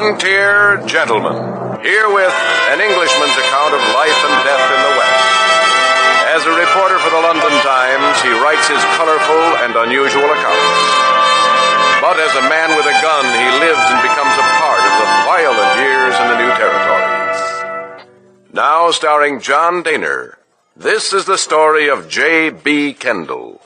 Frontier Gentleman. Herewith, an Englishman's account of life and death in the West. As a reporter for the London Times, he writes his colorful and unusual accounts. But as a man with a gun, he lives and becomes a part of the violent years in the new territories. Now, starring John Dehner, this is the story of J.B. Kendall,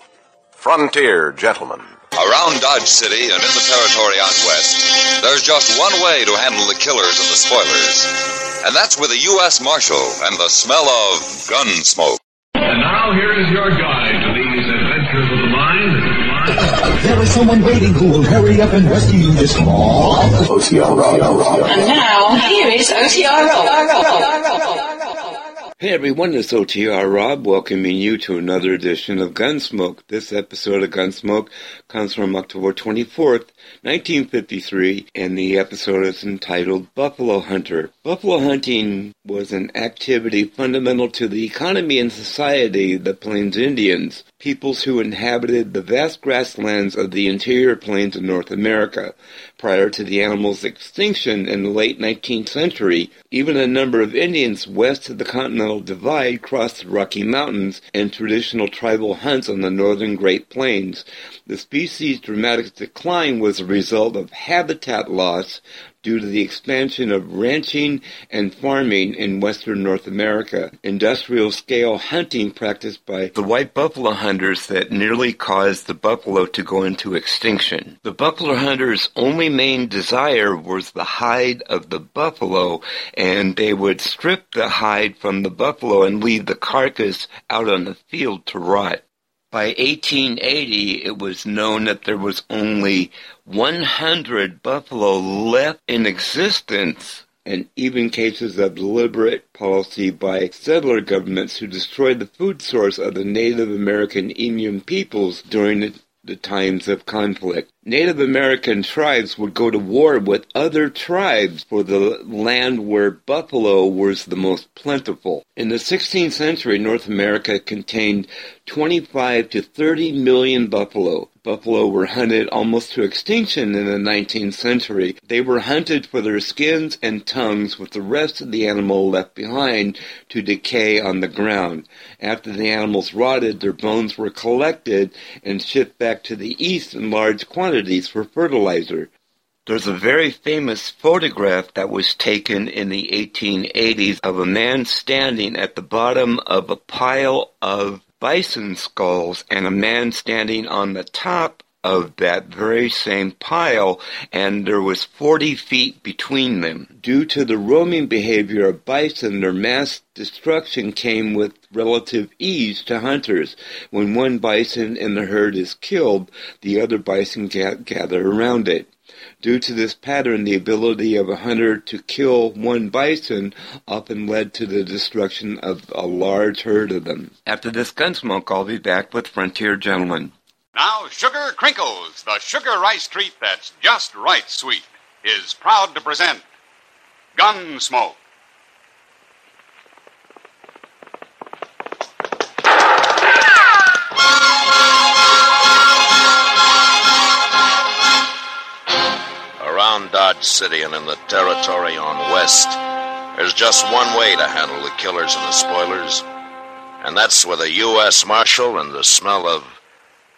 Frontier Gentleman. Around Dodge City and in the territory out west, there's just one way to handle the killers and the spoilers. And that's with a U.S. Marshal and the smell of gun smoke. And now here is your guide to these adventures of the mind. There is someone waiting who will hurry up and rescue you this small OTR Rob. And now, here is OTR Rob. Hey everyone, it's OTR Rob welcoming you to another edition of Gunsmoke. This episode of Gunsmoke comes from October 24th, 1953, and the episode is entitled Buffalo Hunter. Buffalo hunting was an activity fundamental to the economy and society of the Plains Indians, peoples who inhabited the vast grasslands of the interior plains of North America. Prior to the animal's extinction in the late 19th century, even a number of Indians west of the Continental Divide crossed the Rocky Mountains and traditional tribal hunts on the northern Great Plains. The species' dramatic decline was a result of habitat loss due to the expansion of ranching and farming in western North America, industrial scale hunting practiced by the white buffalo hunters that nearly caused the buffalo to go into extinction. The buffalo hunters' only main desire was the hide of the buffalo, and they would strip the hide from the buffalo and leave the carcass out on the field to rot. By 1880, it was known that there was only 100 buffalo left in existence, and even cases of deliberate policy by settler governments who destroyed the food source of the Native American Indian peoples during the, the times of conflict. Native American tribes would go to war with other tribes for the land where buffalo was the most plentiful. In the 16th century, North America contained 25 to 30 million buffalo. Buffalo were hunted almost to extinction in the 19th century. They were hunted for their skins and tongues with the rest of the animal left behind to decay on the ground. After the animals rotted, their bones were collected and shipped back to the east in large quantities for fertilizer. There's a very famous photograph that was taken in the 1880s of a man standing at the bottom of a pile of bison skulls and a man standing on the top of that very same pile, and there was 40 feet between them. Due to the roaming behavior of bison, their mass destruction came with relative ease to hunters. When one bison in the herd is killed, the other bison gather around it. Due to this pattern, the ability of a hunter to kill one bison often led to the destruction of a large herd of them. After this gunsmoke, I'll be back with Frontier Gentlemen. Now, Sugar Crinkles, the sugar rice treat that's just right sweet, is proud to present Gunsmoke. Around Dodge City and in the territory on West, there's just one way to handle the killers and the spoilers, and that's with a U.S. Marshal and the smell of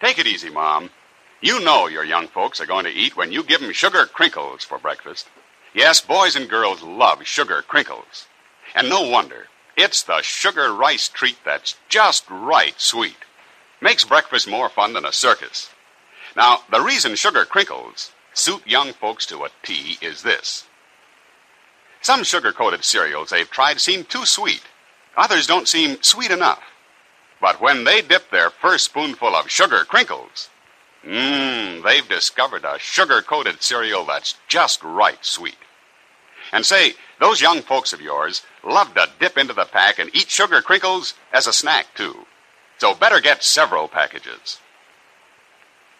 Take it easy, Mom. You know your young folks are going to eat when you give them sugar crinkles for breakfast. Yes, boys and girls love sugar crinkles. And no wonder. It's the sugar rice treat that's just right sweet. Makes breakfast more fun than a circus. Now, the reason sugar crinkles suit young folks to a T is this. Some sugar coated cereals they've tried seem too sweet. Others don't seem sweet enough. But when they dip their first spoonful of sugar crinkles, Mmm, they've discovered a sugar coated cereal that's just right sweet. And say, those young folks of yours love to dip into the pack and eat sugar crinkles as a snack, too. So better get several packages.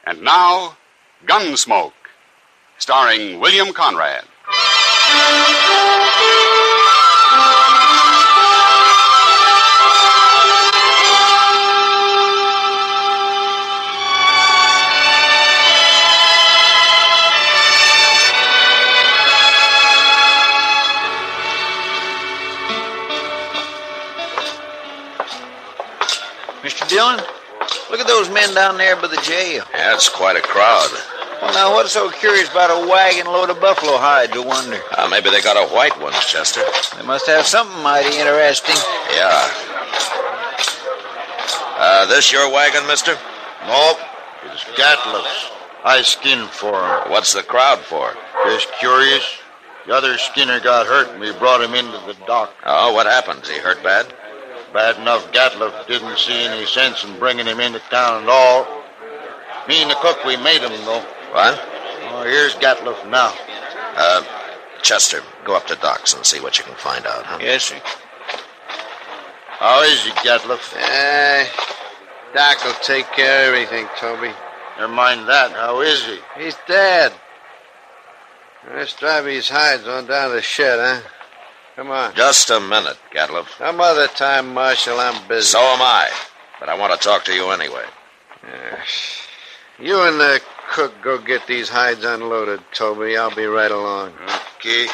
And now, Gunsmoke, starring William Conrad. Dillon, look at those men down there by the jail. Yeah, it's quite a crowd. Well, now, what's so curious about a wagon load of buffalo hide, I wonder? Uh, maybe they got a white one, Chester. They must have something mighty interesting. Yeah. Uh, this your wagon, mister? Nope. It's Gatliff's. I skinned for him. What's the crowd for? Just curious. The other skinner got hurt and we brought him into the dock. Oh, what happened? Is he hurt bad? Bad enough Gatliff didn't see any sense in bringing him into town at all. Me and the cook, we made him, though. What? Oh, here's Gatliff now. Uh, Chester, go up to Doc's and see what you can find out, huh? Yes, sir. How is he, Gatliff? Uh, Doc will take care of everything, Toby. Never mind that. How is he? He's dead. Let's drive these hides on down to the shed, huh? Come on. Just a minute, Gatliff. Some other time, Marshal. I'm busy. So am I. But I want to talk to you anyway. You and the cook go get these hides unloaded, Toby. I'll be right along. Okay.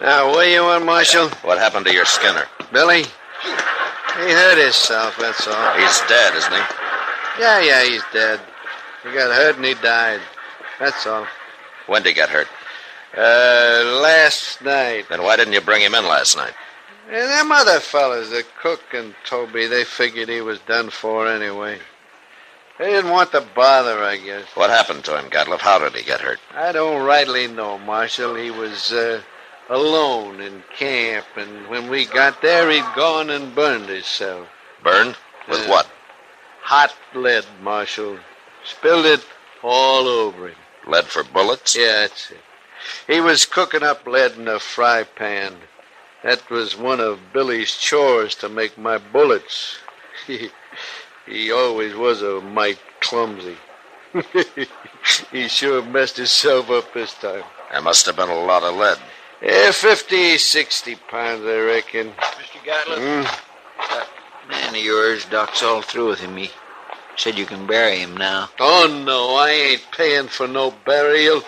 Now, where you on, Marshal? What happened to your Skinner? Billy? He hurt himself, that's all. He's dead, isn't he? Yeah, yeah, he's dead. He got hurt and he died. That's all. When did he get hurt? Uh, last night. Then why didn't you bring him in last night? And them other fellas, the cook and Toby, they figured he was done for anyway. They didn't want to bother, I guess. What happened to him, Gatliff? How did he get hurt? I don't rightly know, Marshal. He was uh, alone in camp, and when we got there, he'd gone and burned himself. Burned? With Yeah. what? Hot lead, Marshal. Spilled it all over him. Lead for bullets? Yeah, that's it. He was cooking up lead in a fry pan. That was one of Billy's chores to make my bullets. He, he always was a mite clumsy. he sure messed himself up this time. There must have been a lot of lead. Yeah, 50, 60 pounds, I reckon. Mr. Gatliff, Hmm? that man of yours, Doc's all through with him. He said you can bury him now. Oh, no, I ain't paying for no burial.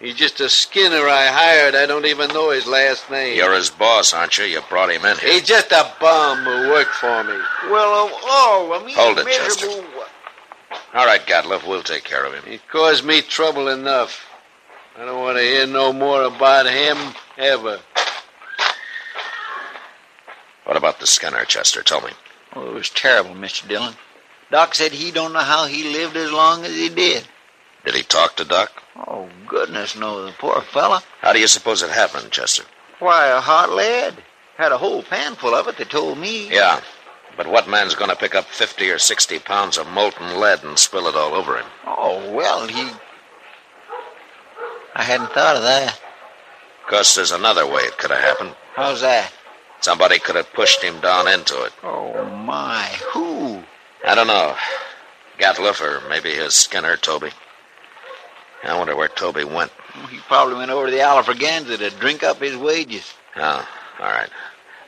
He's just a skinner I hired. I don't even know his last name. You're his boss, aren't you? You brought him in here. He's just a bum who worked for me. Well, uh, oh, I mean, Hold it, miserable. All right, Gatliff, we'll take care of him. He caused me trouble enough. I don't want to hear no more about him ever. What about the Skinner, Chester? Tell me. Oh, it was terrible, Mr. Dillon. Doc said he don't know how he lived as long as he did. Did he talk to Doc? Oh, goodness no, the poor fella. How do you suppose it happened, Chester? Why, a hot lead. Had a whole pan full of it, they told me. Yeah. But what man's going to pick up 50 or 60 pounds of molten lead and spill it all over him? Oh, well, he... I hadn't thought of that. Because there's another way it could have happened. How's that? Somebody could have pushed him down into it. Oh, my. Who? I don't know. Gatliff or maybe his Skinner, Toby. I wonder where Toby went. He probably went over to the Alfraganza to drink up his wages. Oh, all right.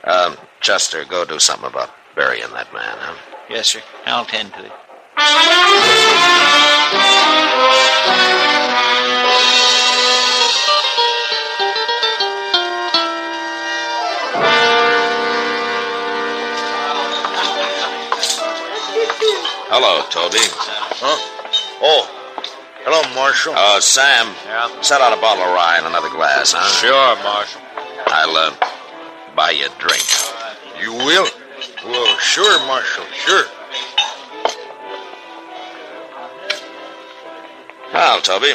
Um, Chester, go do something about burying that man, huh? Yes, sir. I'll tend to it. Hello, Toby. Huh? Oh. Hello, Marshal. Oh, Sam. Yeah? Set out a bottle of rye and another glass, huh? Sure, Marshal. I'll, uh, buy you a drink. You will? Well, sure, Marshal, sure. Well, Toby,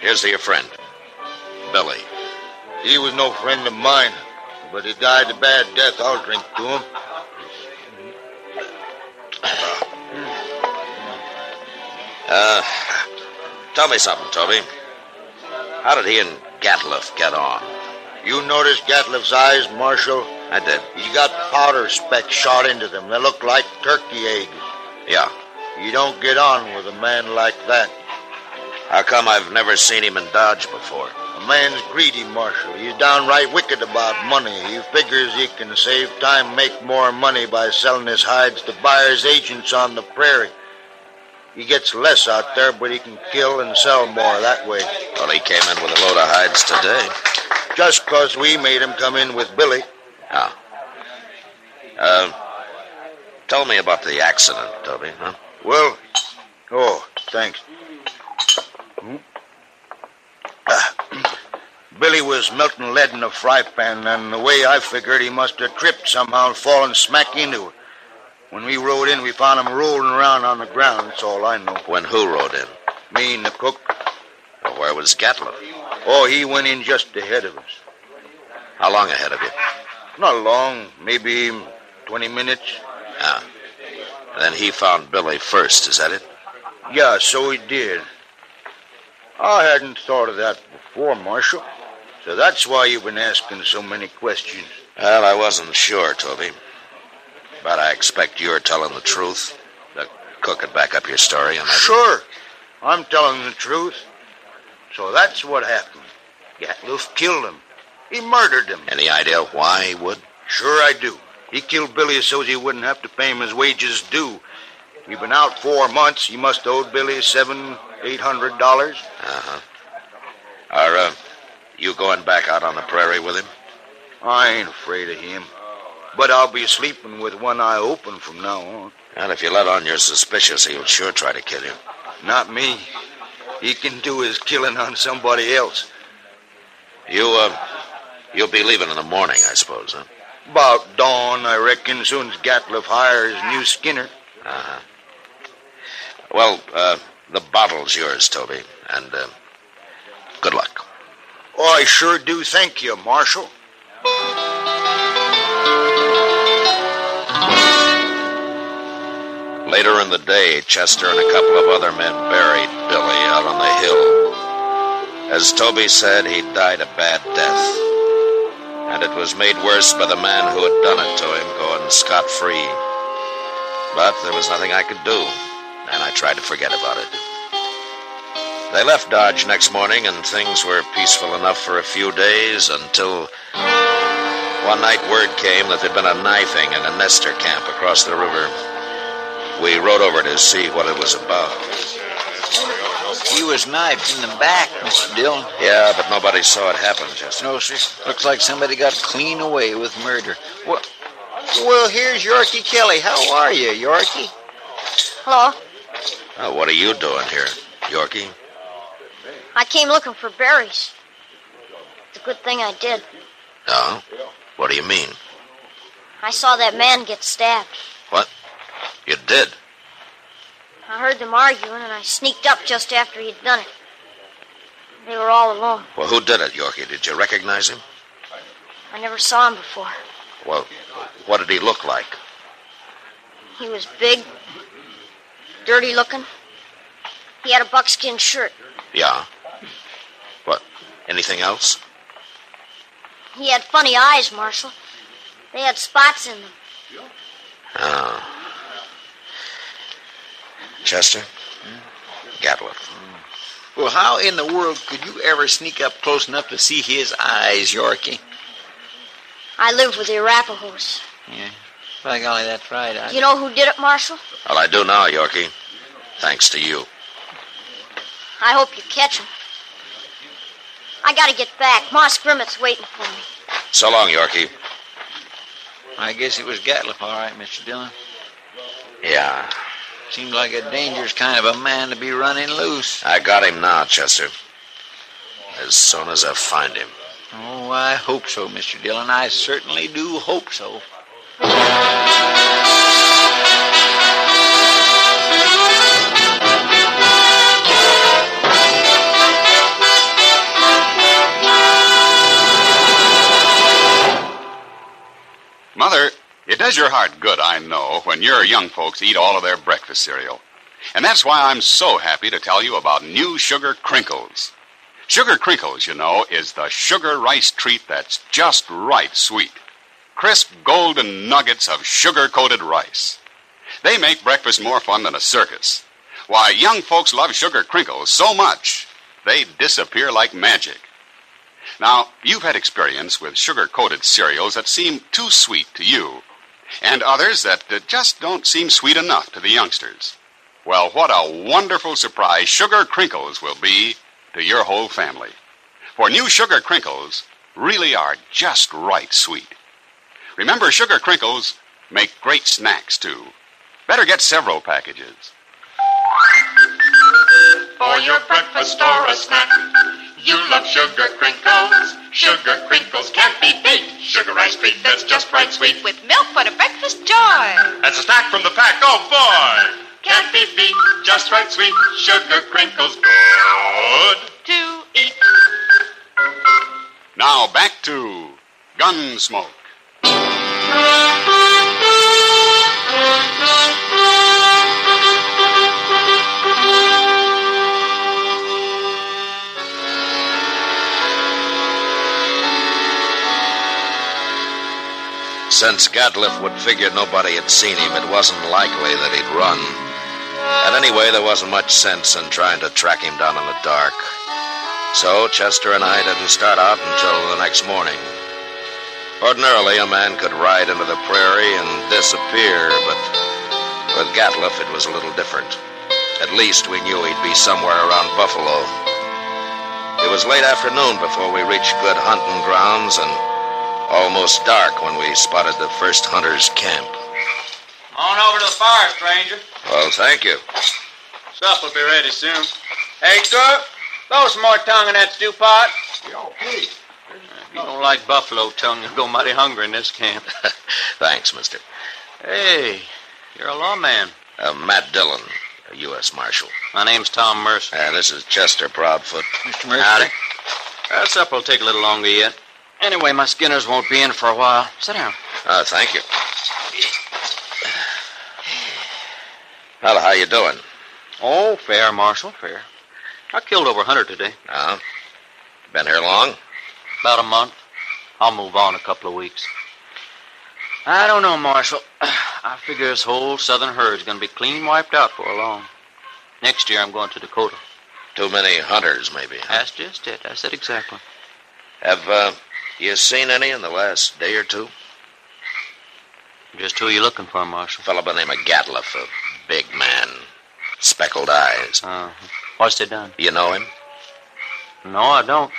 here's to your friend, Billy. He was no friend of mine, but he died a bad death. I'll drink to him. Uh, tell me something, Toby. How did he and Gatliff get on? You noticed Gatliff's eyes, Marshal? I did. He's got powder specks shot into them. They look like turkey eggs. Yeah. You don't get on with a man like that. How come I've never seen him in Dodge before? A man's greedy, Marshal. He's downright wicked about money. He figures he can save time, make more money by selling his hides to buyers' agents on the prairie. He gets less out there, but he can kill and sell more that way. Well, he came in with a load of hides today. Just 'cause we made him come in with Billy. Ah. Uh, tell me about the accident, Toby, huh? Well, oh, thanks. Hmm? Billy was melting lead in a fry pan, and the way I figured, he must have tripped somehow and fallen smack into it. When we rode in, we found him rolling around on the ground. That's all I know. When who rode in? Me and the cook. Well, where was Gatliff? Oh, he went in just ahead of us. How long ahead of you? Not long, maybe 20 minutes. Ah. And then he found Billy first, is that it? Yeah, so he did. I hadn't thought of that before, Marshal. So that's why you've been asking so many questions. Well, I wasn't sure, Toby. But I expect you're telling the truth. The cook could back up your story that. Sure. I'm telling the truth. So that's what happened. Gatliff killed him. He murdered him. Any idea why he would? Sure I do. He killed Billy so he wouldn't have to pay him his wages due. We've been out four months. He must owe Billy seven, eight hundred dollars. Uh-huh. Are, uh, you going back out on the prairie with him? I ain't afraid of him. But I'll be sleeping with one eye open from now on. And if you let on you're suspicious, he'll sure try to kill you. Not me. He can do his killing on somebody else. You, uh, you'll be leaving in the morning, I suppose, huh? About dawn, I reckon, soon as Gatliff hires new Skinner. Uh-huh. Well, uh, the bottle's yours, Toby, and, uh, good luck. Oh, I sure do thank you, Marshal. Later in the day, Chester and a couple of other men buried Billy out on the hill. As Toby said, he died a bad death. And it was made worse by the man who had done it to him going scot free. But there was nothing I could do, and I tried to forget about it. They left Dodge next morning, and things were peaceful enough for a few days until one night word came that there'd been a knifing in a nester camp across the river. We rode over to see what it was about. He was knifed in the back, Mr. Dillon. Yeah, but nobody saw it happen, Chester. No, sir. Looks like somebody got clean away with murder. Well, well, here's Yorkie Kelly. How are you, Yorkie? Hello. Oh, what are you doing here, Yorkie? I came looking for berries. It's a good thing I did. Oh? What do you mean? I saw that man get stabbed. You did? I heard them arguing, and I sneaked up just after he'd done it. They were all alone. Well, who did it, Yorkie? Did you recognize him? I never saw him before. Well, what did he look like? He was big, dirty looking. He had a buckskin shirt. Yeah. What? Anything else? He had funny eyes, Marshal. They had spots in them. Oh. Chester? Gatliff. Well, how in the world could you ever sneak up close enough to see his eyes, Yorkie? I lived with the Arapahoes. Yeah. By golly, that's right. I... You know who did it, Marshal? Well, I do now, Yorkie. Thanks to you. I hope you catch him. I gotta get back. Moss Grimmick's waiting for me. So long, Yorkie. I guess it was Gatliff, all right, Mr. Dillon. Yeah. Seemed like a dangerous kind of a man to be running loose. I got him now, Chester. As soon as I find him. Oh, I hope so, Mr. Dillon. I certainly do hope so. It does your heart good, I know, when your young folks eat all of their breakfast cereal. And that's why I'm so happy to tell you about new Sugar Crinkles. Sugar Crinkles, you know, is the sugar rice treat that's just right sweet. Crisp golden nuggets of sugar coated rice. They make breakfast more fun than a circus. Why, young folks love Sugar Crinkles so much, they disappear like magic. Now, you've had experience with sugar coated cereals that seem too sweet to you, and others that uh, just don't seem sweet enough to the youngsters. Well, what a wonderful surprise Sugar Crinkles will be to your whole family. For new Sugar Crinkles really are just right sweet. Remember, Sugar Crinkles make great snacks, too. Better get several packages. For your breakfast or a snack, you love sugar crinkles. Sugar crinkles can't be beat. Sugar ice cream that's just right sweet. With milk for the breakfast joy. As a snack from the pack, oh boy! Can't be beat, just right sweet. Sugar crinkles good. To eat. Now back to Gunsmoke. Since Gatliff would figure nobody had seen him, it wasn't likely that he'd run. And anyway, there wasn't much sense in trying to track him down in the dark. So Chester and I didn't start out until the next morning. Ordinarily, a man could ride into the prairie and disappear, but with Gatliff, it was a little different. At least we knew he'd be somewhere around Buffalo. It was late afternoon before we reached good hunting grounds and almost dark when we spotted the first hunter's camp. On over to the fire, stranger. Well, thank you. Sup will be ready soon. Hey, cook, throw some more tongue in that stew pot. Yo, Pete. You don't like buffalo tongue. You'll go mighty hungry in this camp. Thanks, mister. Hey, you're a lawman. Uh, Matt Dillon, a U.S. Marshal. My name's Tom Mercer. Uh, this is Chester Proudfoot. Mr. Mercer. Howdy. Well, supper will take a little longer yet. Anyway, my skinners won't be in for a while. Sit down. Uh, thank you. Well, how are you doing? Oh, fair, Marshal, fair. I killed over a hundred today. Uh, been here long? About a month. I'll move on a couple of weeks. I don't know, Marshal. I figure this whole southern herd's going to be clean wiped out for a long. Next year, I'm going to Dakota. Too many hunters, maybe. Huh? That's just it. That's it exactly. Have uh, you seen any in the last day or two? Just who are you looking for, Marshal? A fellow by the name of Gatliff, a big man, speckled eyes. Uh, what's they done? You know him? No, I don't.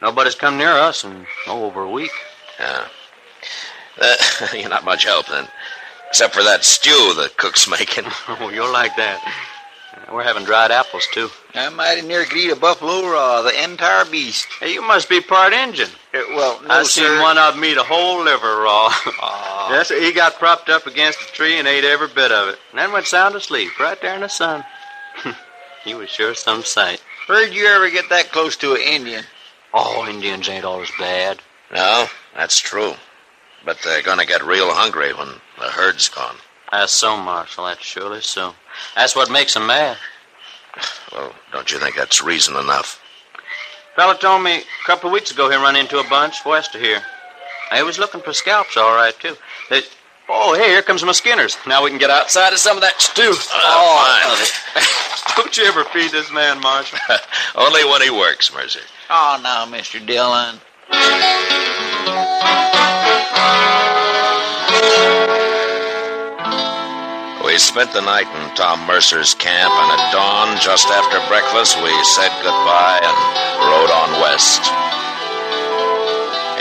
Nobody's come near us in oh, over a week. Yeah. Uh, you're not much help then, except for that stew the cook's making. oh, you're like that. We're having dried apples, too. I'm mighty near could eat a buffalo raw, the entire beast. Hey, you must be part Injun. Uh, well, no, I sir. seen one of 'em eat a whole liver raw. Aw. yes, he got propped up against a tree and ate every bit of it. And then went sound asleep right there in the sun. he was sure some sight. Where'd you ever get that close to an Indian? Oh, Indians ain't always bad. No, that's true. But they're going to get real hungry when the herd's gone. That's so, Marshal. That's surely so. That's what makes 'em mad. Well, don't you think that's reason enough? Fella told me a couple of weeks ago he run into a bunch west of here. They was looking for scalps, all right, too. They... Oh, hey, here comes my skinners. Now we can get outside of some of that stew. Ah, oh, Don't you ever feed this man, Marshal? Only when he works, Mercer. Oh, now, Mr. Dillon. We spent the night in Tom Mercer's camp, and at dawn, just after breakfast, we said goodbye and rode on west.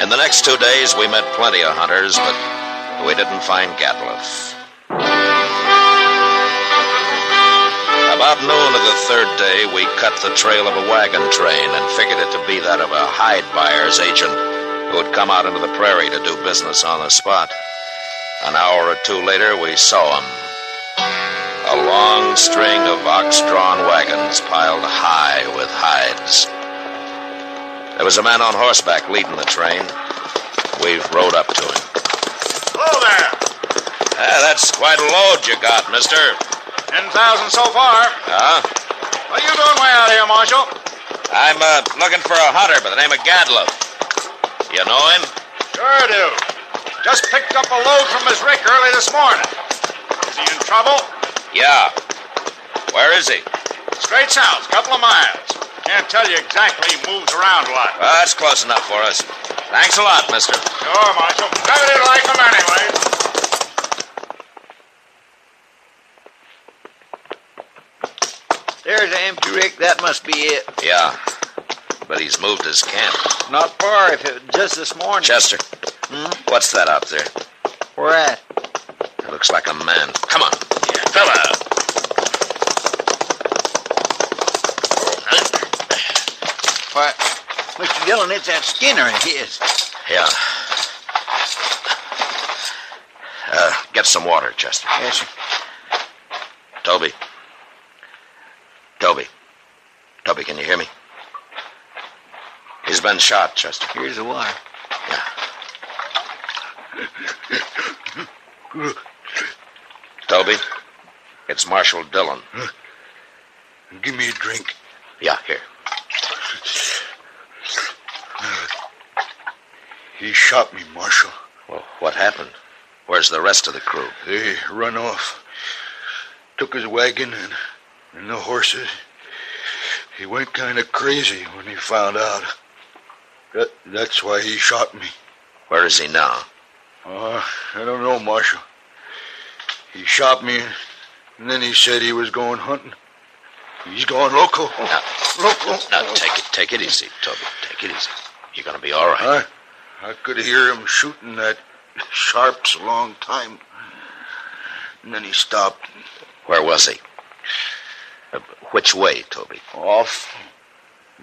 In the next two days, we met plenty of hunters, but we didn't find Gatliff. About noon of the third day, we cut the trail of a wagon train and figured it to be that of a hide buyer's agent who had come out into the prairie to do business on the spot. An hour or two later, we saw him. A long string of ox drawn wagons piled high with hides. There was a man on horseback leading the train. We rode up to him. Hello there. Ah, that's quite a load you got, mister. Ten thousand so far. Huh? What are you doing way out here, Marshal? I'm uh, looking for a hunter by the name of Gadlow. You know him? Sure do. Just picked up a load from his rick early this morning. Is he in trouble? Yeah. Where is he? Straight south, couple of miles. Can't tell you exactly. He moves around a lot. Well, that's close enough for us. Thanks a lot, mister. Sure, Marshal. Never did like him anyway. There's the empty rick. That must be it. Yeah. But he's moved his camp. Not far, if it just this morning. Chester. Hmm? What's that out there? Where at? It looks like a man. Come on. Fella. Why, Mr. Dillon, it's that Skinner of his. Yeah. Uh, get some water, Chester. Yes, sir. Toby. Toby. Toby, can you hear me? He's been shot, Chester. Here's the water. Toby, it's Marshal Dillon. Give me a drink. Yeah, here. He shot me, Marshal. Well, what happened? Where's the rest of the crew? They run off. Took his wagon and, and the horses. He went kind of crazy when he found out. That, that's why he shot me. Where is he now? Uh, I don't know, Marshal. He shot me, and then he said he was going hunting. He's going loco. Now, Loco. now take it, take it easy, Toby. Take it easy. You're gonna be all right. I, I could hear him shooting that sharps a long time. And then he stopped. Where was he? Uh, which way, Toby? Off.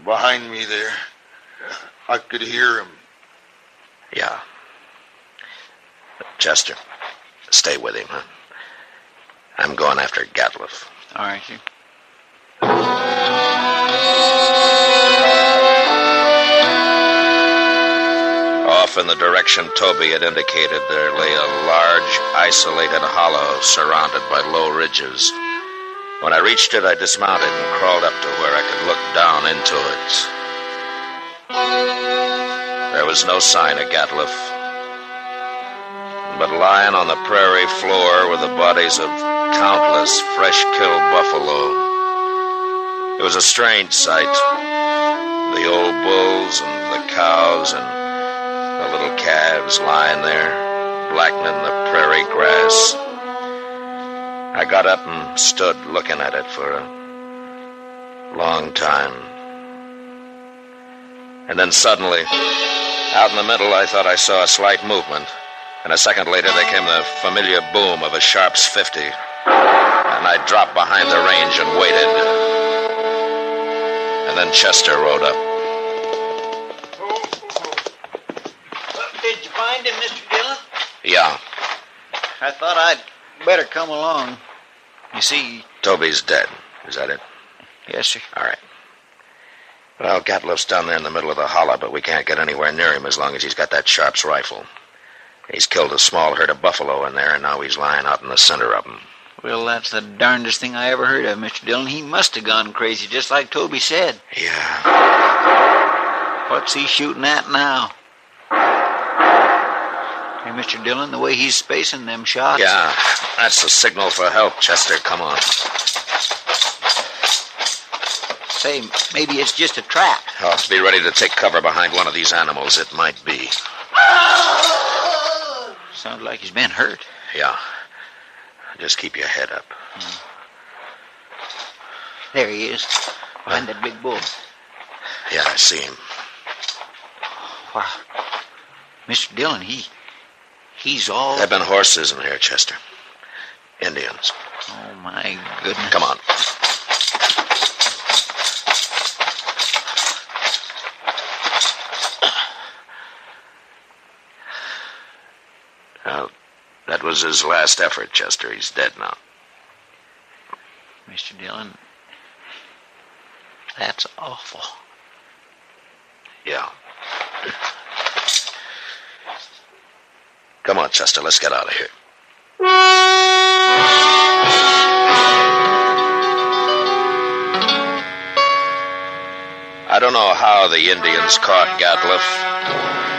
Behind me there. I could hear him. Yeah. Chester, stay with him, huh? I'm going after Gatliff. All right, sir. Off in the direction Toby had indicated, there lay a large, isolated hollow surrounded by low ridges. When I reached it, I dismounted and crawled up to where I could look down into it. There was no sign of Gatliff. But lying on the prairie floor were the bodies of countless fresh killed buffalo. It was a strange sight. The old bulls and the cows and the little calves lying there, blackening the prairie grass. I got up and stood looking at it for a long time. And then suddenly, out in the middle, I thought I saw a slight movement. And a second later, there came the familiar boom of a Sharps 50. And I dropped behind the range and waited. And then Chester rode up. Did you find him, Mr. Dillon? Yeah, I thought I'd better come along. You see, Toby's dead. Is that it? yes, sir. All right. Well, Gatliff's down there in the middle of the hollow, but we can't get anywhere near him as long as he's got that Sharp's rifle. He's killed a small herd of buffalo in there, and now he's lying out in the center of them. Well, that's the darndest thing I ever heard of, Mr. Dillon. He must have gone crazy, just like Toby said. Yeah. What's he shooting at now? Hey, Mr. Dillon, the way he's spacing them shots. Yeah, that's the signal for help, Chester. Come on. Say, maybe it's just a trap. Oh, be ready to take cover behind one of these animals. It might be. Sounds like he's been hurt. Yeah. Just keep your head up. Hmm. There he is, behind that big bull. Yeah, I see him. Wow. Mr. Dillon, he. He's all. There have been horses in here, Chester. Indians. Oh, my goodness. Come on. was his last effort, Chester. He's dead now. Mr. Dillon, that's awful. Yeah. Come on, Chester, let's get out of here. I don't know how the Indians caught Gatliff.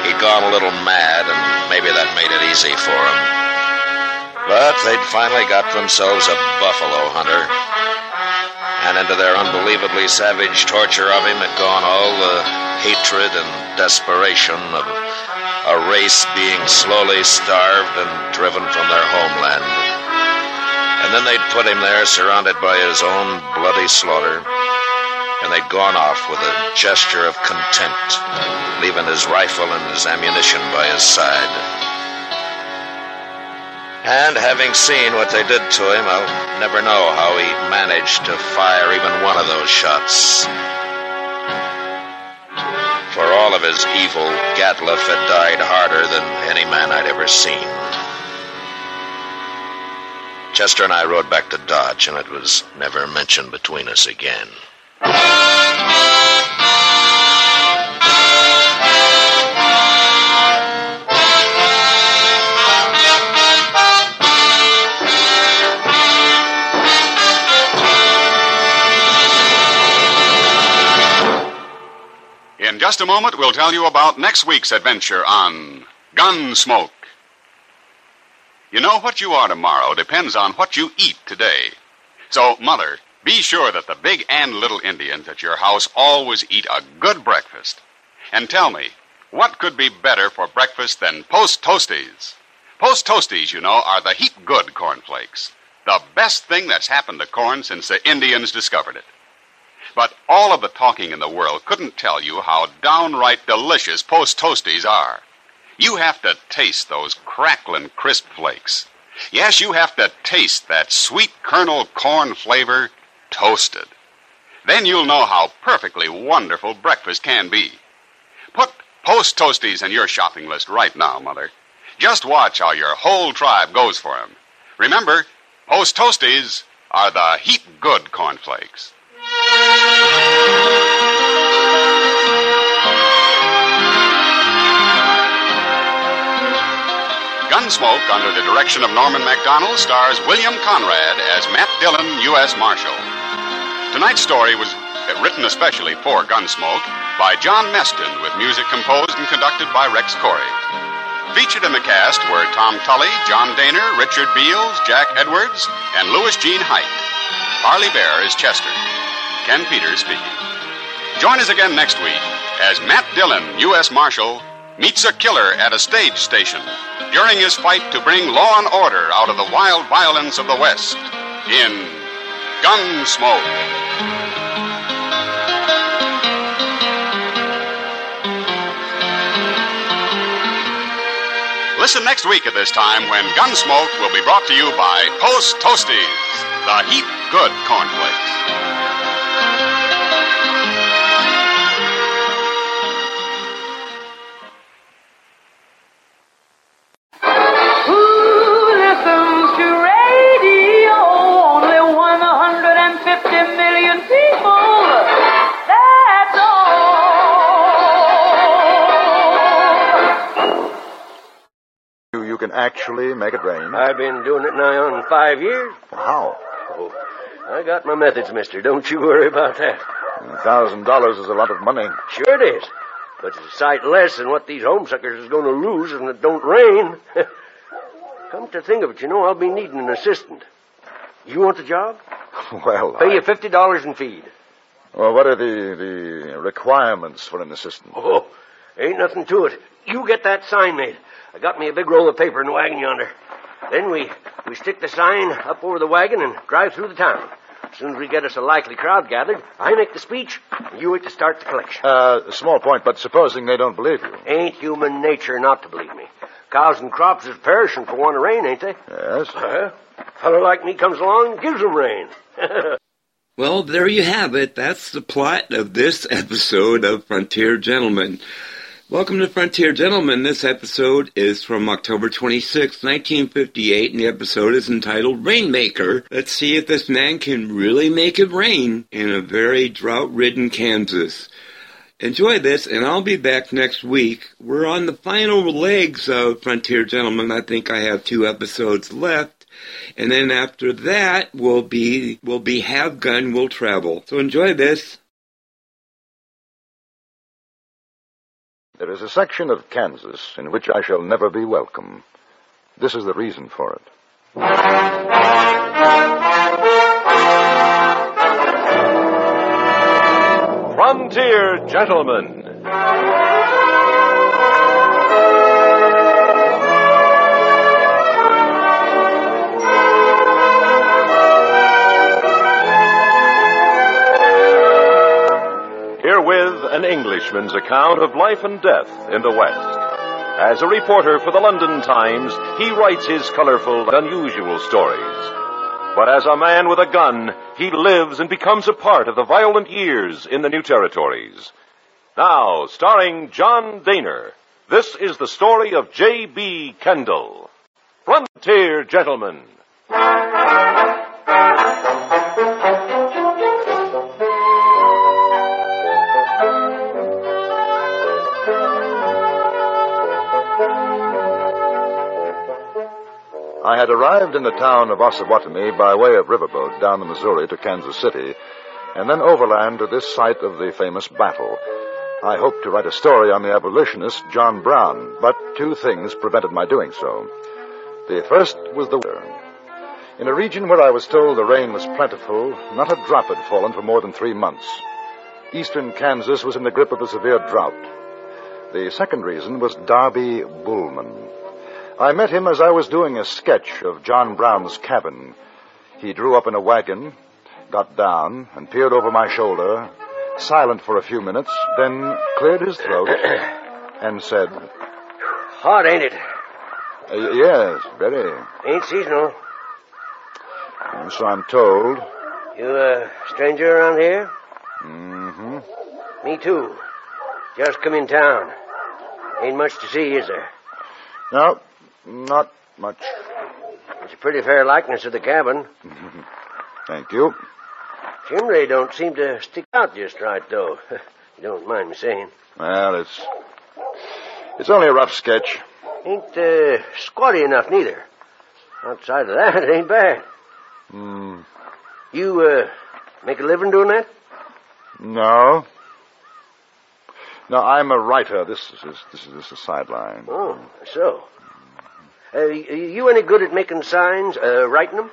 He'd gone a little mad, and maybe that made it easy for him. But they'd finally got themselves a buffalo hunter. And into their unbelievably savage torture of him had gone all the hatred and desperation of a race being slowly starved and driven from their homeland. And then they'd put him there surrounded by his own bloody slaughter, and they'd gone off with a gesture of contempt, leaving his rifle and his ammunition by his side. And having seen what they did to him, I'll never know how he managed to fire even one of those shots. For all of his evil, Gatliff had died harder than any man I'd ever seen. Chester and I rode back to Dodge, and it was never mentioned between us again. Just a moment, we'll tell you about next week's adventure on Gunsmoke. You know, what you are tomorrow depends on what you eat today. So, Mother, be sure that the big and little Indians at your house always eat a good breakfast. And tell me, what could be better for breakfast than Post Toasties? Post Toasties, you know, are the heap good cornflakes. The best thing that's happened to corn since the Indians discovered it. But all of the talking in the world couldn't tell you how downright delicious Post Toasties are. You have to taste those crackling crisp flakes. Yes, you have to taste that sweet kernel corn flavor toasted. Then you'll know how perfectly wonderful breakfast can be. Put Post Toasties in your shopping list right now, Mother. Just watch how your whole tribe goes for 'em. Remember, Post Toasties are the heap good cornflakes. Gunsmoke, under the direction of Norman Macdonnell, stars William Conrad as Matt Dillon, U.S. Marshal. Tonight's story was written especially for Gunsmoke by John Meston, with music composed and conducted by Rex Koury. Featured in the cast were Tom Tully, John Dehner, Richard Beals, Jack Edwards, and Louis Jean Heydt. Parley Baer is Chester. Ken Peters speaking. Join us again next week as Matt Dillon, U.S. Marshal, meets a killer at a stage station during his fight to bring law and order out of the wild violence of the West in Gunsmoke. Listen next week at this time when Gunsmoke will be brought to you by Post Toasties, the heap good cornflakes. Actually make it rain. I've been doing it now on five years. How? Oh, I got my methods, mister. Don't you worry about that. A thousand dollars is a lot of money. Sure it is. But it's a sight less than what these homesuckers is going to lose if it don't rain. Come to think of it, you know, I'll be needing an assistant. You want the job? Well, Pay you fifty dollars in feed. well, what are the the requirements for an assistant? Oh, ain't nothing to it. You get that sign made. I got me a big roll of paper in the wagon yonder. Then we we stick the sign up over the wagon and drive through the town. As soon as we get us a likely crowd gathered, I make the speech, and you wait to start the collection. Uh, a small point, but supposing they don't believe you. Ain't human nature not to believe me. Cows and crops is perishing for want of rain, ain't they? Yes. Uh, huh. fellow like me comes along and gives them rain. Well, there you have it. That's the plot of this episode of Frontier Gentlemen. Welcome to Frontier Gentlemen. This episode is from October 26, 1958, and the episode is entitled Rainmaker. Let's see if this man can really make it rain in a very drought-ridden Kansas. Enjoy this, and I'll be back next week. We're on the final legs of Frontier Gentlemen. I think I have two episodes left. And then after that we'll be we'll be Have Gun Will Travel. So enjoy this. There is a section of Kansas in which I shall never be welcome. This is the reason for it. Frontier Gentleman. Herewith an Englishman's account of life and death in the West. As a reporter for the London Times, he writes his colorful unusual stories. But as a man with a gun, he lives and becomes a part of the violent years in the new territories. Now, starring John Dehner, this is the story of J.B. Kendall. Frontier Gentleman. I had arrived in the town of Osawatomie by way of riverboat down the Missouri to Kansas City, and then overland to this site of the famous battle. I hoped to write a story on the abolitionist John Brown, but two things prevented my doing so. The first was the weather. In a region where I was told the rain was plentiful, not a drop had fallen for more than three months. Eastern Kansas was in the grip of a severe drought. The second reason was Darby Bullman. I met him as I was doing a sketch of John Brown's cabin. He drew up in a wagon, got down, and peered over my shoulder, silent for a few minutes, then cleared his throat and said, Hot, ain't it? "Uh, Yes, very. Ain't seasonal. So I'm told. You a stranger around here? Mm-hmm. Me too. Just come in town. Ain't much to see, is there? No, not much. It's a pretty fair likeness of the cabin. Thank you. Chimney don't seem to stick out just right, though. you don't mind me saying. Well, it's it's only a rough sketch. Ain't uh, squatty enough neither. Outside of that, it ain't bad. Hmm. You uh, make a living doing that? No. No, I'm a writer. This is this is, this is a sideline. Oh, so. Uh, you any good at making signs, uh, writing them?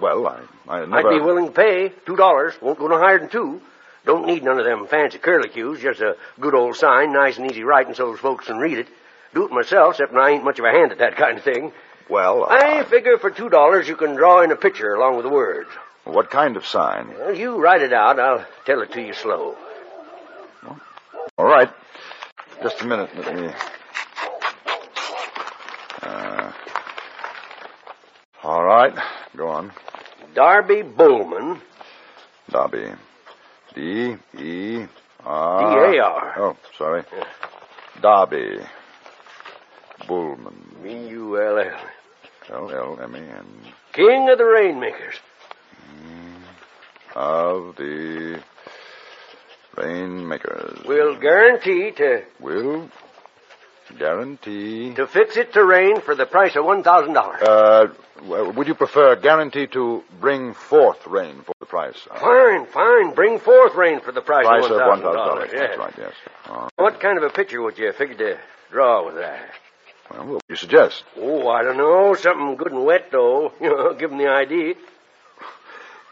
Well, I I never. I'd be willing to pay two dollars. Won't go no higher than two. Don't need none of them fancy curlicues. Just a good old sign, nice and easy writing, so those folks can read it. Do it myself, except I ain't much of a hand at that kind of thing. Well, I figure for two dollars you can draw in a picture along with the words. what kind of sign? Well, you write it out. I'll tell it to you slow. All right. Just a minute. Let me. All right. Go on. Darby Bullman. Darby. D E R. D-A-R. Oh, sorry. Darby. Bullman. B-U-L-L. L L M A N. King of the Rainmakers. Mm-hmm. Of the Rainmakers. We'll guarantee to Will guarantee. to fix it to rain for the price of one thousand dollars. Uh, w- would you prefer guarantee to bring forth rain for the price? Uh, Fine, fine. Bring forth rain for the price, price of of one one thousand thousand dollars. dollars. Yes. That's right. Yes. Uh, What kind of a picture would you figure to draw with that? well, what would you suggest? Oh, I don't know. Something good and wet, though. You know, give 'em the idea.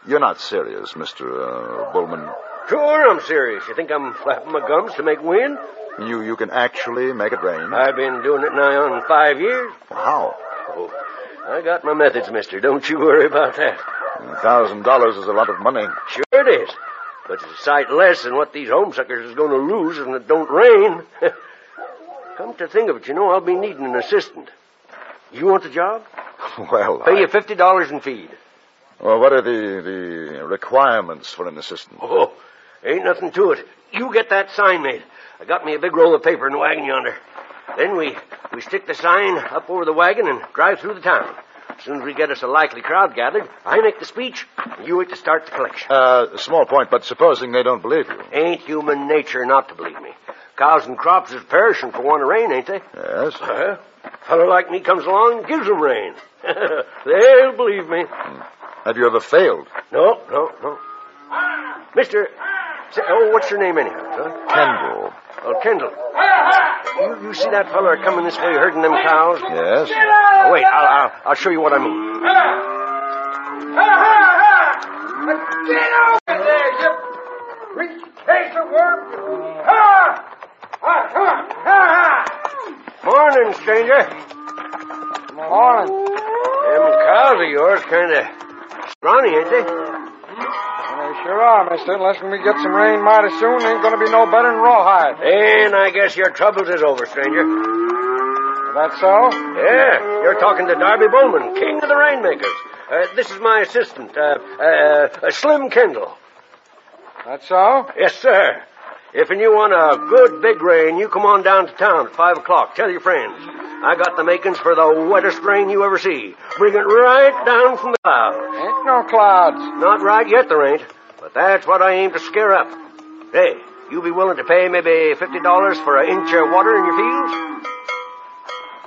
You're not serious, Mr. Uh, Bullman. Sure, I'm serious. You think I'm flapping my gums to make wind? You you can actually make it rain. I've been doing it nigh on five years. How? Oh, I got my methods, mister. Don't you worry about that. A thousand dollars is a lot of money. Sure it is. But it's a sight less than what these homesuckers is going to lose if it don't rain. Come to think of it, you know, I'll be needing an assistant. You want the job? Well, Pay I- you fifty dollars in feed. well, what are the the requirements for an assistant? Oh, ain't nothing to it. You get that sign made. I got me a big roll of paper in the wagon yonder. Then we we stick the sign up over the wagon and drive through the town. As soon as we get us a likely crowd gathered, I make the speech, and you wait to start the collection. Uh, a small point, but supposing they don't believe you. Ain't human nature not to believe me. Cows and crops is perishing for want of rain, ain't they? Yes. Uh, fellow like me comes along and gives them rain. They'll believe me. Have you ever failed? No, no, no. Mister, oh, what's your name anyhow, son? Kendall. Well, Kendall, you, you see that feller coming this way herding them cows? Yes. Oh, wait, I'll, I'll, I'll show you what I mean. Get over there, you rich case of worm! Ha! Ha! Ha, ha! Morning, stranger. Morning. Them cows of yours kind of scrawny, ain't they? Sure are, mister. Unless we get some rain mighty soon, ain't gonna be no better than rawhide. And I guess your troubles is over, stranger. That so? Yeah, you're talking to Darby Bowman, king of the rainmakers. Uh, this is my assistant, uh, uh, uh, Slim Kendall. That so? Yes, sir. If and you want a good big rain, you come on down to town at five o'clock. Tell your friends. I got the makings for the wettest rain you ever see. Bring it right down from the clouds. Ain't no clouds. Not right yet, there ain't. That's what I aim to scare up. Hey, you be willing to pay maybe fifty dollars for an inch of water in your fields?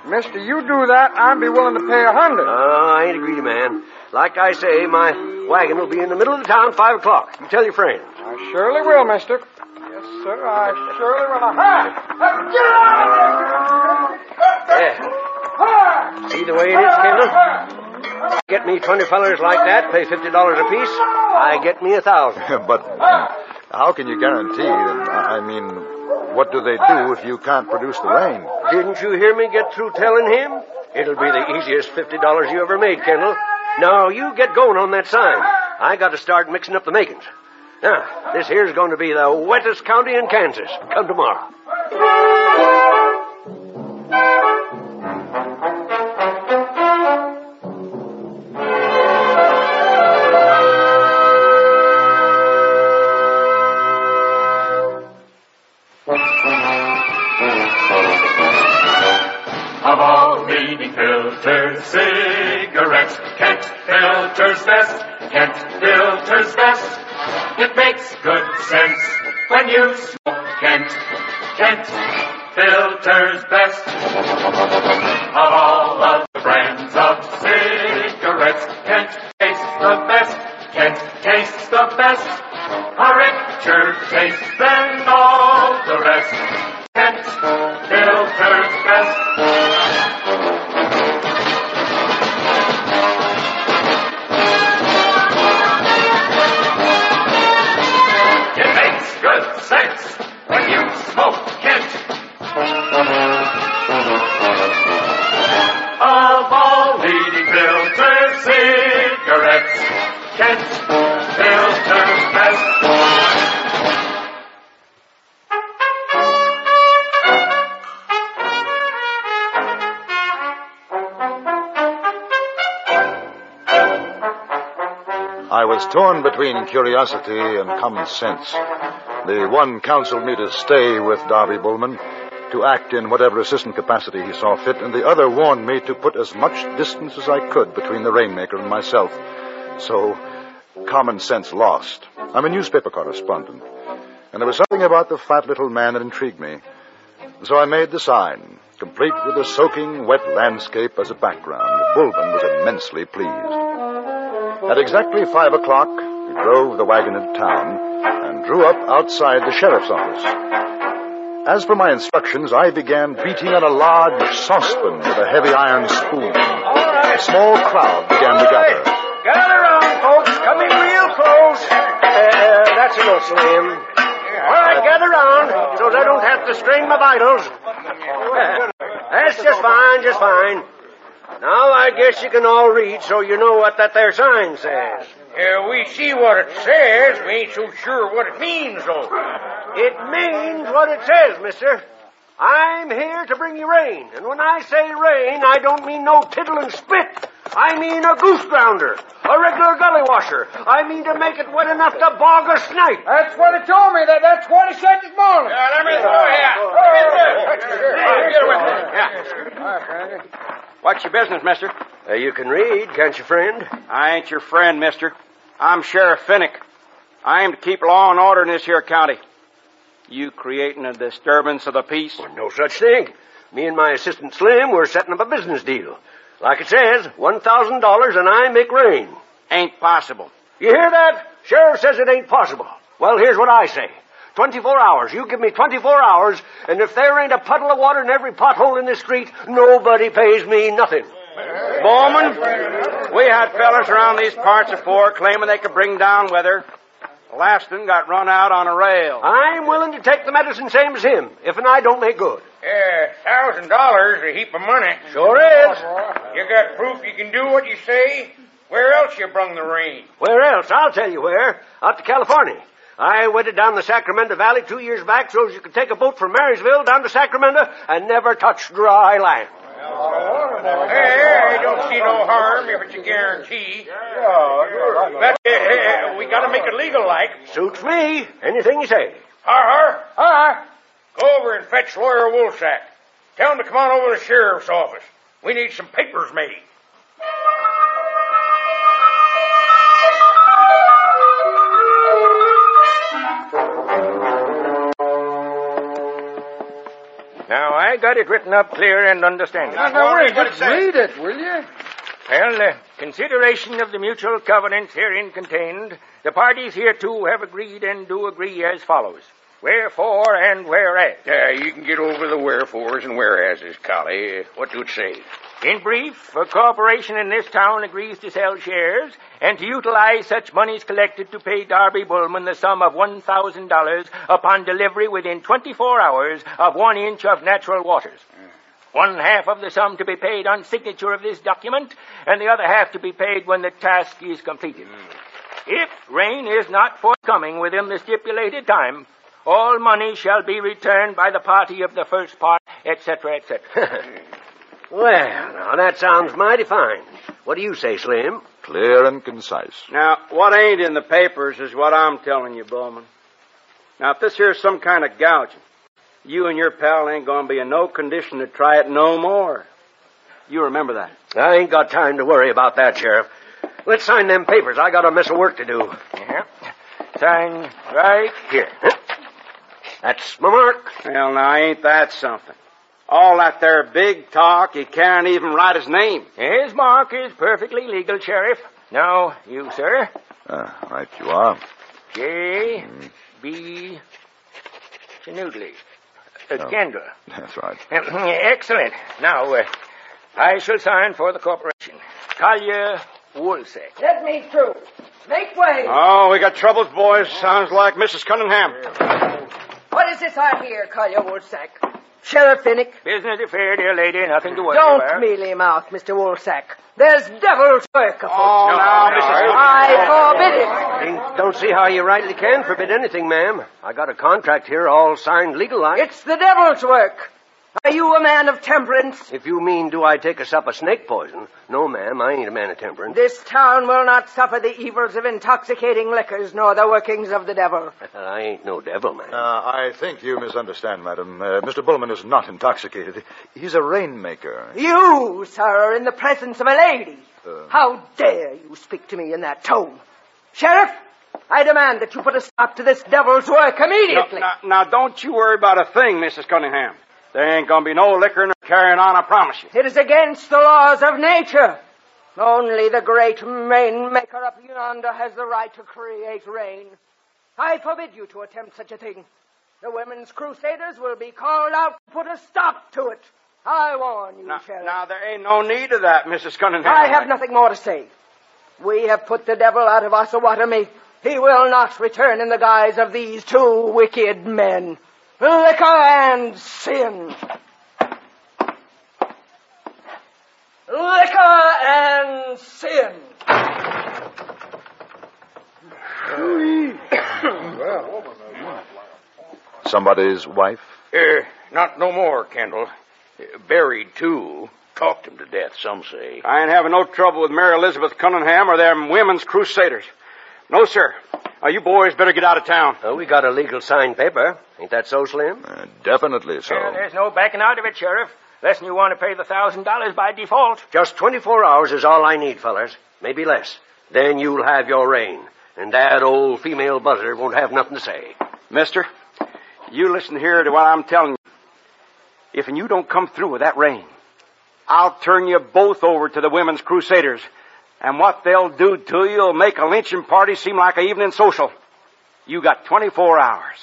Mister, you do that, I'd be willing to pay a hundred. Oh, I ain't a greedy man. Like I say, my wagon will be in the middle of the town five o'clock. You tell your friends. I surely will, mister. Yes, sir, I surely will. Ha! Yeah. See the way it is, Kendall? Get me twenty fellers like that, pay fifty dollars apiece. I get me a thousand. but uh, how can you guarantee that? I mean, what do they do if you can't produce the rain? Didn't you hear me get through telling him? It'll be the easiest fifty dollars you ever made, Kendall. Now you get going on that sign. I got to start mixing up the makings. Now, this here's going to be the wettest county in Kansas. Come tomorrow. Leading filters, cigarettes, Kent filters best, Kent filters best. It makes good sense when you smoke Kent, Kent filters best. Of all of the brands of cigarettes, Kent tastes the best, Kent tastes the best. A richer taste than all the rest. Kent filters best. I was torn between curiosity and common sense. The one counseled me to stay with Darby Bullman, to act in whatever assistant capacity he saw fit, and the other warned me to put as much distance as I could between the rainmaker and myself. So, common sense lost. I'm a newspaper correspondent, and there was something about the fat little man that intrigued me. So I made the sign, complete with the soaking wet landscape as a background. Bullman was immensely pleased. At exactly five o'clock, we drove the wagon into town and drew up outside the sheriff's office. As for my instructions, I began beating on a large saucepan with a heavy iron spoon. A small crowd began to gather. Gather round, folks. Come in real close. Uh, that's enough, Slim. All right, gather round so I don't have to strain my vitals. That's just fine, just fine. Now I guess you can all read so you know what that there sign says. Yeah, we see what it says. We ain't so sure what it means, though. It means what it says, mister. I'm here to bring you rain. And when I say rain, I don't mean no tittle and spit. I mean a goose grounder, a regular gully washer. I mean to make it wet enough to bog a snipe. That's what he told me. That that's what he said this morning. Yeah, let me oh, oh, oh. through here. What's your business, mister? Uh, you can read, can't you, friend? I ain't your friend, mister. I'm Sheriff Finnick. I aim to keep law and order in this here county. You creating a disturbance of the peace? No such thing. Me and my assistant Slim, we're setting up a business deal. Like it says, $1,000 and I make rain. Ain't possible. You hear that? Sheriff says it ain't possible. Well, here's what I say. 24 hours. You give me 24 hours, and if there ain't a puddle of water in every pothole in the street, nobody pays me nothing. Bowman, we had fellas around these parts afore claiming they could bring down weather. The last one got run out on a rail. I'm willing to take the medicine same as him, if and I don't make good. Yeah, thousand dollars a heap of money. Sure is. You got proof you can do what you say? Where else you brung the rain? Where else? I'll tell you where. Out to California. I waited down the Sacramento Valley two years back so as you could take a boat from Marysville down to Sacramento and never touch dry land. Hey, I don't see no harm if it's a guarantee. That's it. Hey, we gotta make it legal like. Suits me. Anything you say. Har, har, har. Go over and fetch Lawyer Woolsack. Tell him to come on over to the sheriff's office. We need some papers made. Now, I got it written up clear and understandable. Now, now, wait, just read it, will you? Well, uh, consideration of the mutual covenants herein contained, the parties hereto have agreed and do agree as follows. Wherefore and whereas. Yeah, you can get over the wherefores and whereases, Collie. What do it say? In brief, a corporation in this town agrees to sell shares and to utilize such monies collected to pay Darby Bullman the sum of $1,000 upon delivery within 24 hours of one inch of natural waters. One half of the sum to be paid on signature of this document, and the other half to be paid when the task is completed. If rain is not forthcoming within the stipulated time, all money shall be returned by the party of the first part, etc., etc. Well, now that sounds mighty fine. What do you say, Slim? Clear and concise. Now, what ain't in the papers is what I'm telling you, Bowman. Now, if this here's some kind of gouging, you and your pal ain't gonna be in no condition to try it no more. You remember that. I ain't got time to worry about that, Sheriff. Let's sign them papers. I got a mess of work to do. Yeah. Sign right here. That's my mark. Well, now, ain't that something? All that there big talk, he can't even write his name. His mark is perfectly legal, Sheriff. Now, you, sir. Uh, right you are. J. B. Chinoodley. Uh, Oh. Kendall. That's right. Excellent. Now, uh, I shall sign for the corporation. Collier Woolsack. Let me through. Make way. Oh, we got troubles, boys. Sounds like Mrs. Cunningham. What is this I hear, Collier Woolsack? Sheriff Finnick, Business affair, dear lady. Nothing to worry don't about. mealy mouth, Mr. Woolsack. There's devil's work afoot. Oh, now, Mrs. I forbid it. Ain't- Don't see how you rightly can forbid anything, ma'am. I got a contract here all signed legal like. It's the devil's work. Are you a man of temperance? If you mean, do I take a sup of snake poison? No, ma'am, I ain't a man of temperance. This town will not suffer the evils of intoxicating liquors nor the workings of the devil. I ain't no devil, man. Uh, I think you misunderstand, madam. Uh, Mr. Bullman is not intoxicated. He's a rainmaker. You, sir, are in the presence of a lady. Uh, How dare you speak to me in that tone? Sheriff, I demand that you put a stop to this devil's work immediately. Now, now, now, don't you worry about a thing, Mrs. Cunningham. There ain't gonna be no liquor nor carrying on, I promise you. It is against the laws of nature. Only the great rainmaker up yonder has the right to create rain. I forbid you to attempt such a thing. The women's crusaders will be called out to put a stop to it. I warn you, Now, Sheriff. now, there ain't no need of that, Mrs. Cunningham. I have nothing more to say. We have put the devil out of Osawatomie. He will not return in the guise of these two wicked men. Liquor and sin. Liquor and sin. Somebody's wife? Uh, not no more, Kendall. Uh, buried, too. Talked him to death, some say. I ain't having no trouble with Mary Elizabeth Cunningham or them women's crusaders. No, sir. Uh, you boys better get out of town. Oh, we got a legal signed paper. Ain't that so, Slim? Uh, definitely so. Well, there's no backing out of it, Sheriff. Unless you want to pay the thousand dollars by default. Just 24 hours is all I need, fellers. Maybe less. Then you'll have your rain. And that old female buzzer won't have nothing to say. Mister, you listen here to what I'm telling you. If and you don't come through with that rain, I'll turn you both over to the women's crusaders. And what they'll do to you will make a lynching party seem like an evening social. You got 24 hours.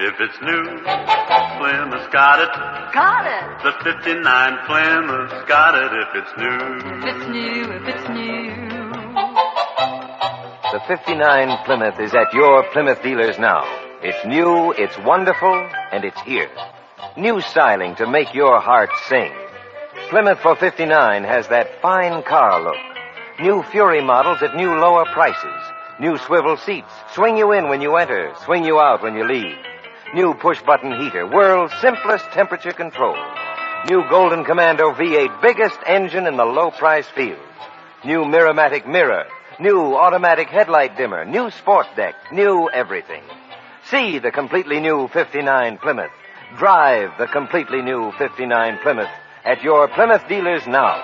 If it's new, Plymouth's got it. Got it. The 59 Plymouth's got it if it's new. If it's new, if it's new. The 59 Plymouth is at your Plymouth dealers now. It's new, it's wonderful, and it's here. New styling to make your heart sing. Plymouth for 59 has that fine car look. New Fury models at new lower prices. New swivel seats. Swing you in when you enter, swing you out when you leave. New push button heater, world's simplest temperature control. New Golden Commando V8, biggest engine in the low price field. New Miramatic mirror, new automatic headlight dimmer, new sport deck, new everything. See the completely new 59 Plymouth. Drive the completely new 59 Plymouth at your Plymouth dealers now.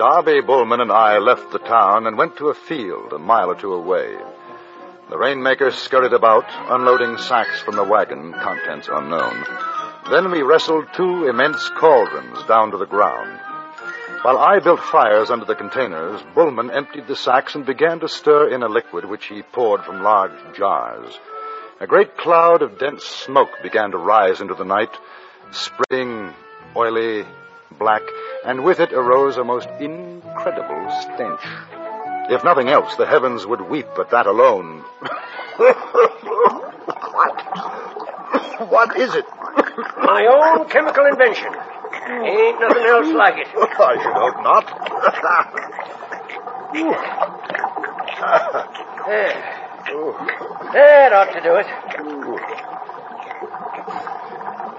Darby Bullman and I left the town and went to a field a mile or two away. The rainmaker scurried about, unloading sacks from the wagon, contents unknown. Then we wrestled two immense cauldrons down to the ground. While I built fires under the containers, Bullman emptied the sacks and began to stir in a liquid which he poured from large jars. A great cloud of dense smoke began to rise into the night, spreading oily, black, and with it arose a most incredible stench. If nothing else, the heavens would weep at that alone. what? what is it? My own chemical invention. Ain't nothing else like it. I should hope not. there. That ought to do it.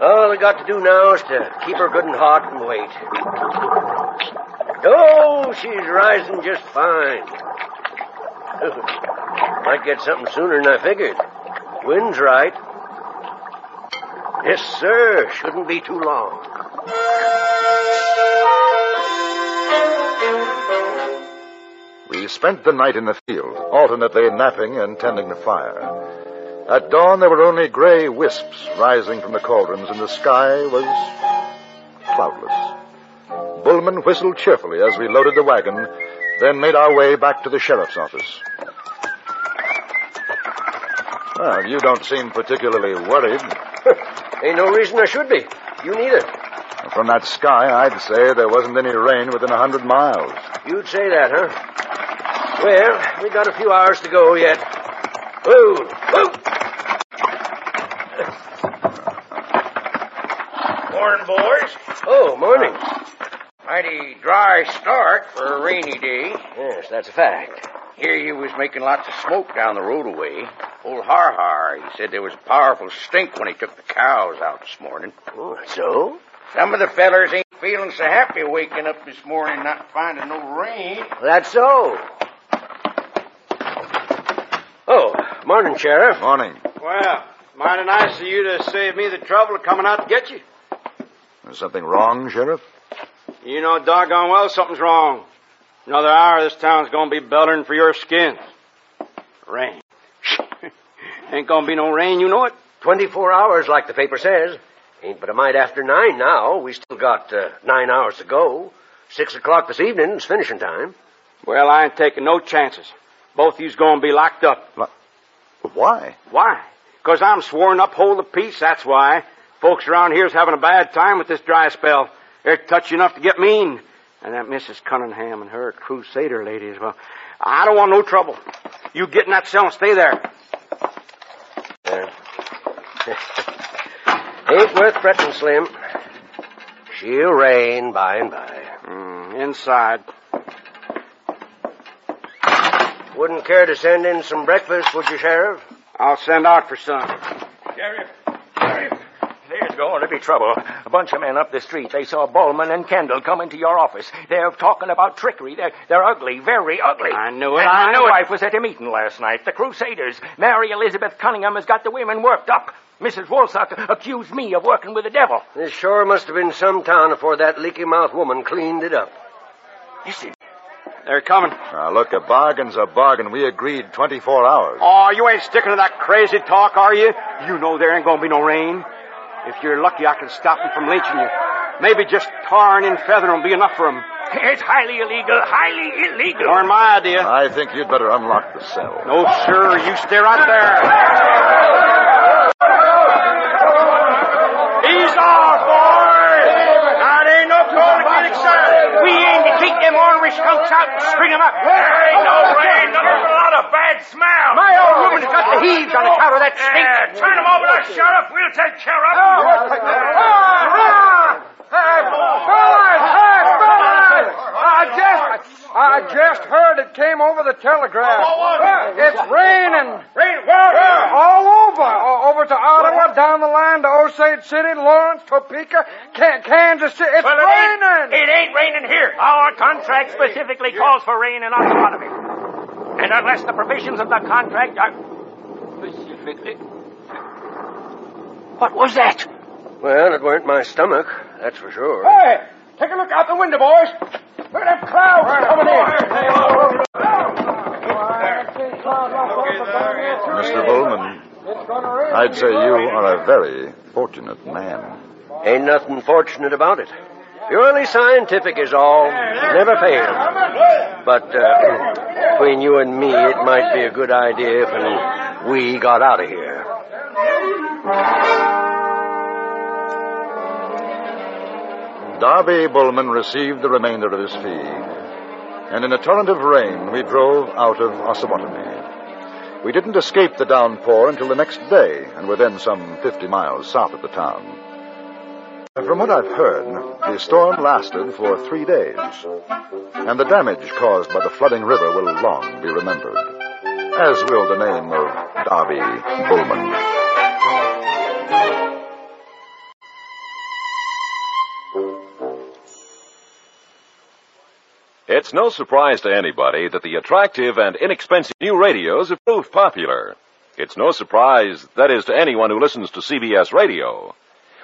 All we got to do now is to keep her good and hot and wait. Oh, she's rising just fine. Might get something sooner than I figured. Wind's right. Yes, sir. Shouldn't be too long. We spent the night in the field, alternately napping and tending the fire. At dawn, there were only gray wisps rising from the cauldrons, and the sky was cloudless. Bullman whistled cheerfully as we loaded the wagon, then made our way back to the sheriff's office. Well, you don't seem particularly worried. Ain't no reason I should be. You neither. From that sky, I'd say there wasn't any rain within a hundred miles. You'd say that, huh? Well, we've got a few hours to go yet. Whoa! Whoa! Morning, boys. Oh, morning. Mighty dry start for a rainy day. Yes, that's a fact. Here you was making lots of smoke down the road away. Old Har Har, he said there was a powerful stink when he took the cows out this morning. Oh, so? Some of the fellers ain't feeling so happy waking up this morning not finding no rain. That's so. Oh, morning, Sheriff. Morning. Well, mighty nice of you to save me the trouble of coming out to get you. Is something wrong, Sheriff? You know doggone well something's wrong. Another hour, this town's gonna be beltering for your skins. Rain. Ain't gonna be no rain, you know it. Twenty-four hours, like the paper says. Ain't but a mite after nine now. We still got uh, nine hours to go. Six o'clock this evening is finishing time. Well, I ain't taking no chances. Both of you's gonna be locked up. Why? Why? Because I'm sworn up hold the peace, that's why. Folks around here's having a bad time with this dry spell. They're touchy enough to get mean. And that Mrs. Cunningham and her crusader lady as well. I don't want no trouble. You get in that cell and stay there. Uh, ain't worth fretting, Slim. She'll rain by and by. Mm, inside. Wouldn't care to send in some breakfast, would you, Sheriff? I'll send out for some. Sheriff, Sheriff, there's going to be trouble. A bunch of men up the street. They saw Bowman and Kendall come into your office. They're talking about trickery. They're, they're ugly, very ugly. I knew it. And I my knew it. wife was at a meeting last night. The Crusaders. Mary Elizabeth Cunningham has got the women worked up. Mrs. Woolsock accused me of working with the devil. This sure must have been some town before that leaky mouth woman cleaned it up. Listen. They're coming. Now, look, a bargain's a bargain. We agreed 24 hours. Oh, you ain't sticking to that crazy talk, are you? You know there ain't gonna be no rain. If you're lucky, I can stop them from lynching you. Maybe just tarring and feathering will be enough for them. It's highly illegal, highly illegal. Or my idea. I think you'd better unlock the cell. No, sir. You stay right there. Ease off, boys. Now, it ain't no call to get excited. We aim to take them ornery skunks out and string them up. There ain't no rain. There's a bad smell. My old oh, woman's got the oh, heaves on account oh. of that stink. Yeah, turn them over to the sheriff. We'll take care of them. Oh, Hey, fellas, hey, fellas! I just, I just heard it came over the telegraph. It's raining. Rain where? All over. Over to Ottawa, down the line to Osage City, Lawrence, Topeka, Kansas City. It's Well, it ain't- raining. It ain't raining here. Our contract specifically calls for rain in Osawatomie. And unless the provisions of the contract are specifically... What was that? Well, it weren't my stomach, that's for sure. Hey, take a look out the window, boys. Look at them clouds coming in. Oh, oh, oh. Mr. Bowman, I'd say you are a very fortunate man. Ain't nothing fortunate about it. Purely scientific is all. Never failed. But uh, between you and me, it might be a good idea if we got out of here. Darby Bullman received the remainder of his fee, and in a torrent of rain we drove out of Osawatomie. We didn't escape the downpour until the next day, and were then some 50 miles south of the town. From what I've heard, the storm lasted for three days, and the damage caused by the flooding river will long be remembered, as will the name of Darby Bullman. It's no surprise to anybody that the attractive and inexpensive new radios have proved popular. It's no surprise, that is, to anyone who listens to CBS radio.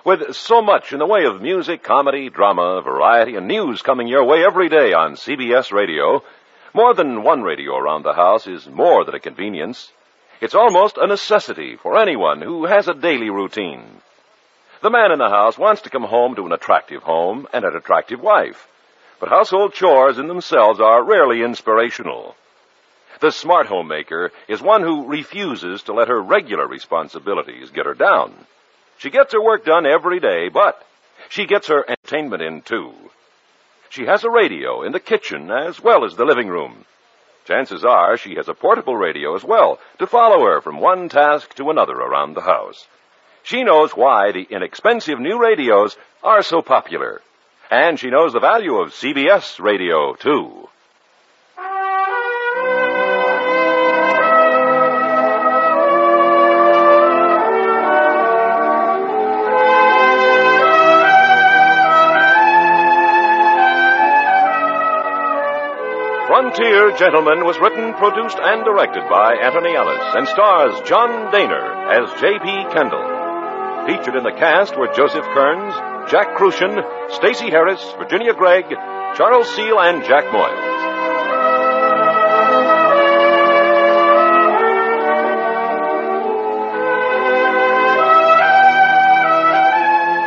With so much in the way of music, comedy, drama, variety, and news coming your way every day on CBS radio, more than one radio around the house is more than a convenience. It's almost a necessity for anyone who has a daily routine. The man in the house wants to come home to an attractive home and an attractive wife. But household chores in themselves are rarely inspirational. The smart homemaker is one who refuses to let her regular responsibilities get her down. She gets her work done every day, but she gets her entertainment in too. She has a radio in the kitchen as well as the living room. Chances are she has a portable radio as well to follow her from one task to another around the house. She knows why the inexpensive new radios are so popular. And she knows the value of CBS radio, too. Frontier Gentleman was written, produced, and directed by Anthony Ellis and stars John Dehner as J.B. Kendall. Featured in the cast were Joseph Kearns, Jack Kruschen, Stacy Harris, Virginia Gregg, Charles Seel, and Jack Moyles.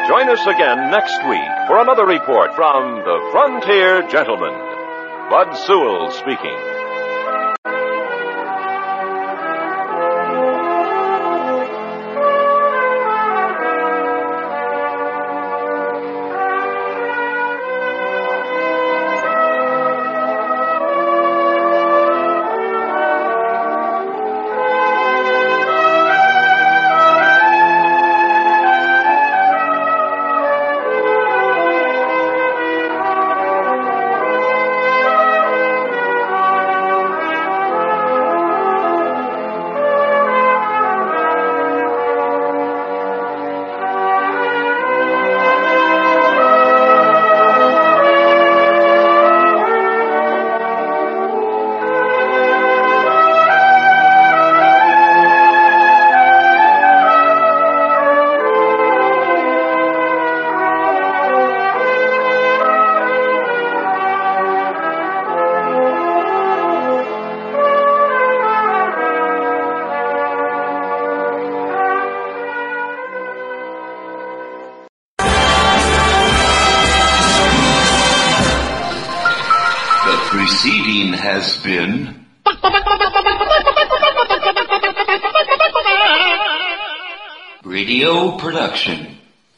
Join us again next week for another report from the Frontier Gentleman. Bud Sewell speaking.